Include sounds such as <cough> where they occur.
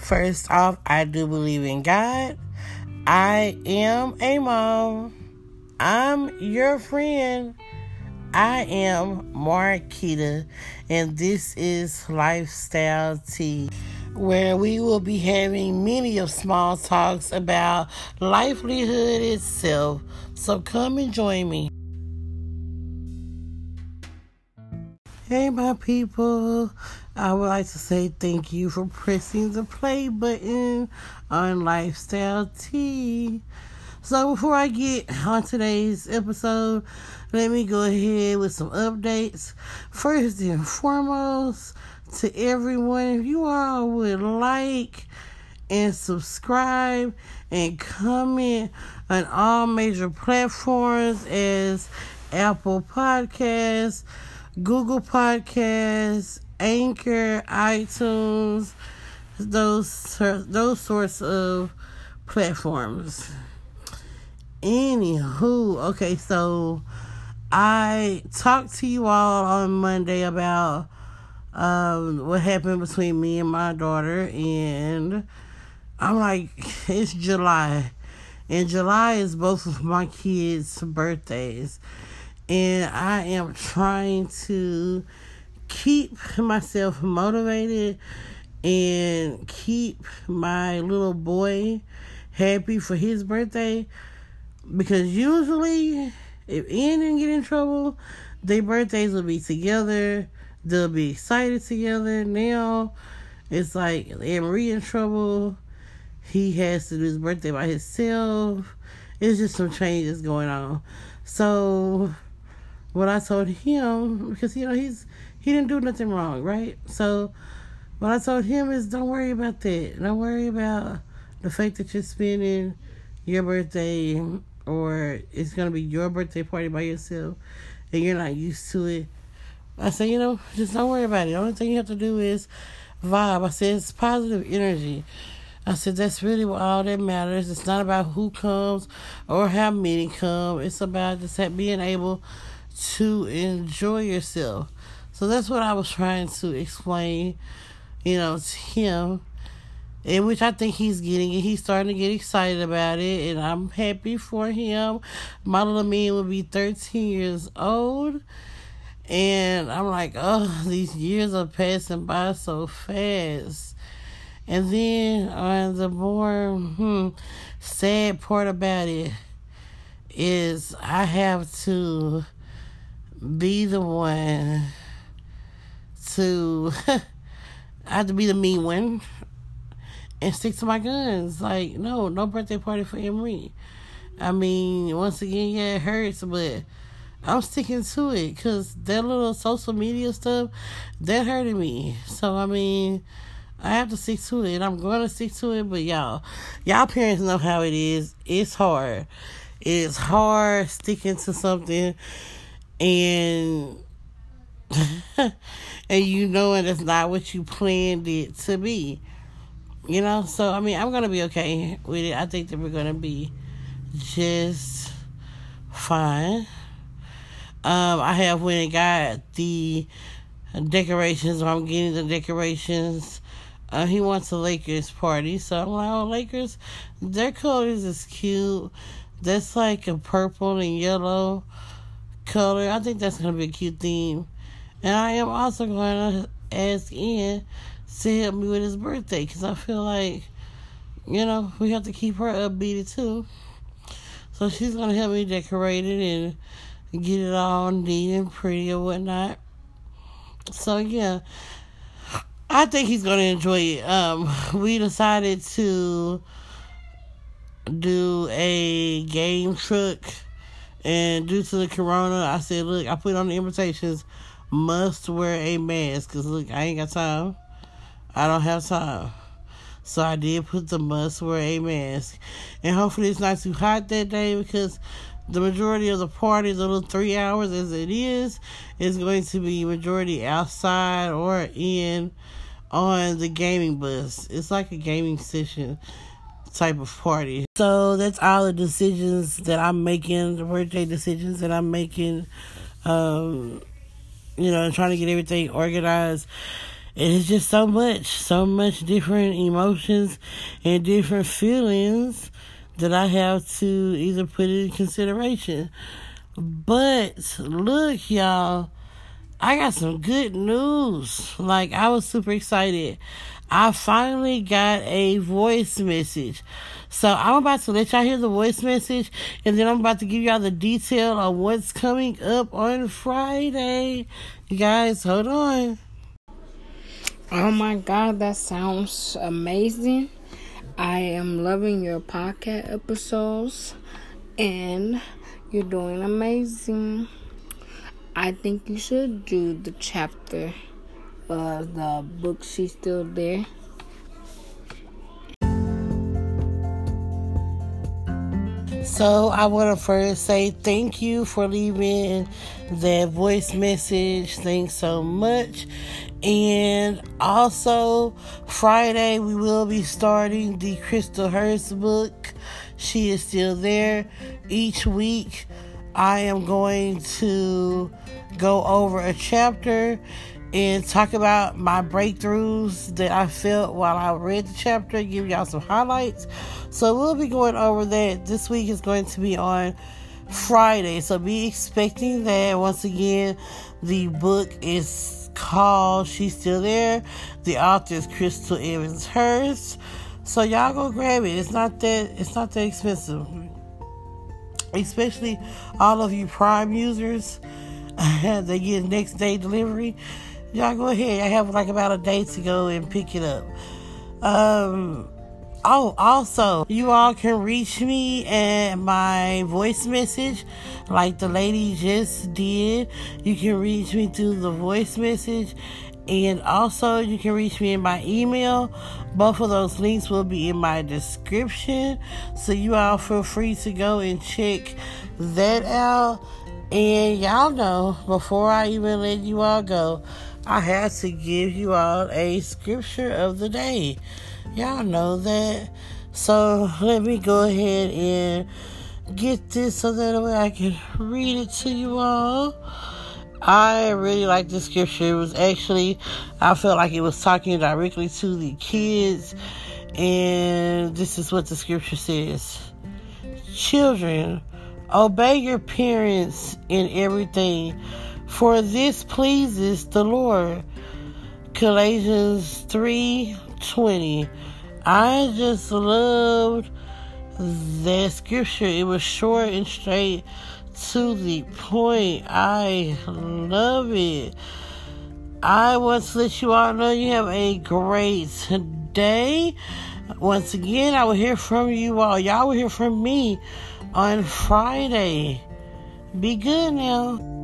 First off, I do believe in God. I am a mom. I'm your friend. I am Marquita, and this is Lifestyle Tea, where we will be having many of small talks about livelihood itself. So come and join me. Hey, my people. I would like to say thank you for pressing the play button on Lifestyle Tea. So, before I get on today's episode, let me go ahead with some updates. First and foremost, to everyone, if you all would like and subscribe and comment on all major platforms as Apple Podcasts, Google Podcasts, Anchor, iTunes, those those sorts of platforms. Anywho, okay, so I talked to you all on Monday about um, what happened between me and my daughter, and I'm like, it's July, and July is both of my kids' birthdays, and I am trying to keep myself motivated and keep my little boy happy for his birthday because usually if Ian didn't get in trouble, their birthdays will be together. They'll be excited together. Now it's like Marie in trouble. He has to do his birthday by himself. It's just some changes going on. So what I told him because you know he's he didn't do nothing wrong, right? So what I told him is don't worry about that. Don't worry about the fact that you're spending your birthday or it's gonna be your birthday party by yourself and you're not used to it. I said, you know, just don't worry about it. The only thing you have to do is vibe. I said it's positive energy. I said that's really what all that matters. It's not about who comes or how many come. It's about just being able to enjoy yourself. So that's what I was trying to explain, you know, to him. In which I think he's getting it. He's starting to get excited about it, and I'm happy for him. My little man will be 13 years old, and I'm like, oh, these years are passing by so fast. And then uh, the more hmm, sad part about it is I have to be the one to <laughs> I have to be the mean one and stick to my guns. Like, no, no birthday party for Emery. I mean, once again, yeah, it hurts, but I'm sticking to it because that little social media stuff that hurted me. So I mean, I have to stick to it. I'm going to stick to it, but y'all, y'all parents know how it is. It's hard. It's hard sticking to something and <laughs> and you knowing it's not what you planned it to be. You know, so I mean, I'm gonna be okay with it. I think that we're gonna be just fine. Um, I have went and got the decorations. I'm getting the decorations. Uh, he wants a Lakers party, so I'm like, oh, Lakers, their colors is cute. That's like a purple and yellow color. I think that's gonna be a cute theme. And I am also going to ask Ian to help me with his birthday because I feel like, you know, we have to keep her upbeat too. So she's going to help me decorate it and get it all neat and pretty and whatnot. So, yeah. I think he's going to enjoy it. Um, <laughs> we decided to do a game truck. And due to the corona, I said, look, I put on the invitations must wear a mask because look, I ain't got time. I don't have time. So I did put the must wear a mask. And hopefully it's not too hot that day because the majority of the party, the little three hours as it is, is going to be majority outside or in on the gaming bus. It's like a gaming session type of party. So that's all the decisions that I'm making, the birthday decisions that I'm making. Um, you know, trying to get everything organized it's just so much, so much different emotions and different feelings that I have to either put in consideration. But look, y'all, I got some good news. Like, I was super excited. I finally got a voice message. So I'm about to let y'all hear the voice message, and then I'm about to give y'all the detail of what's coming up on Friday. You guys, hold on. Oh my God, that sounds amazing. I am loving your podcast episodes, and you're doing amazing. I think you should do the chapter of the book She's Still There. So I want to first say thank you for leaving that voice message. Thanks so much. And also, Friday, we will be starting the Chrystal Hurst book. She is still there. Each week, I am going to go over a chapter and talk about my breakthroughs that I felt while I read the chapter, give y'all some highlights. So we'll be going over that. This week is going to be on Friday. So be expecting that. Once again, the book is called She's Still There. The author is Chrystal Evans Hurst. So y'all go grab it. It's not that it's not that expensive. Especially all of you Prime users. <laughs> they get next day delivery y'all go ahead. I have like about a day to go and pick it up. Um, oh, also, you all can reach me at my voice message, like the lady just did. You can reach me through the voice message, and also you can reach me in my email. Both of those links will be in my description, so you all feel free to go and check that out. And y'all know, before I even let you all go, I had to give you all a scripture of the day. Y'all know that. So let me go ahead and get this so that way I can read it to you all. I really like this scripture. It was actually, I felt like it was talking directly to the kids. And this is what the scripture says Children, obey your parents in everything for this pleases the Lord. Galatians 3:20. I just loved that scripture. It was short and straight to the point. I love it. I want to let you all know you have a great day. Once again, I will hear from you all. Y'all will hear from me on Friday. Be good now.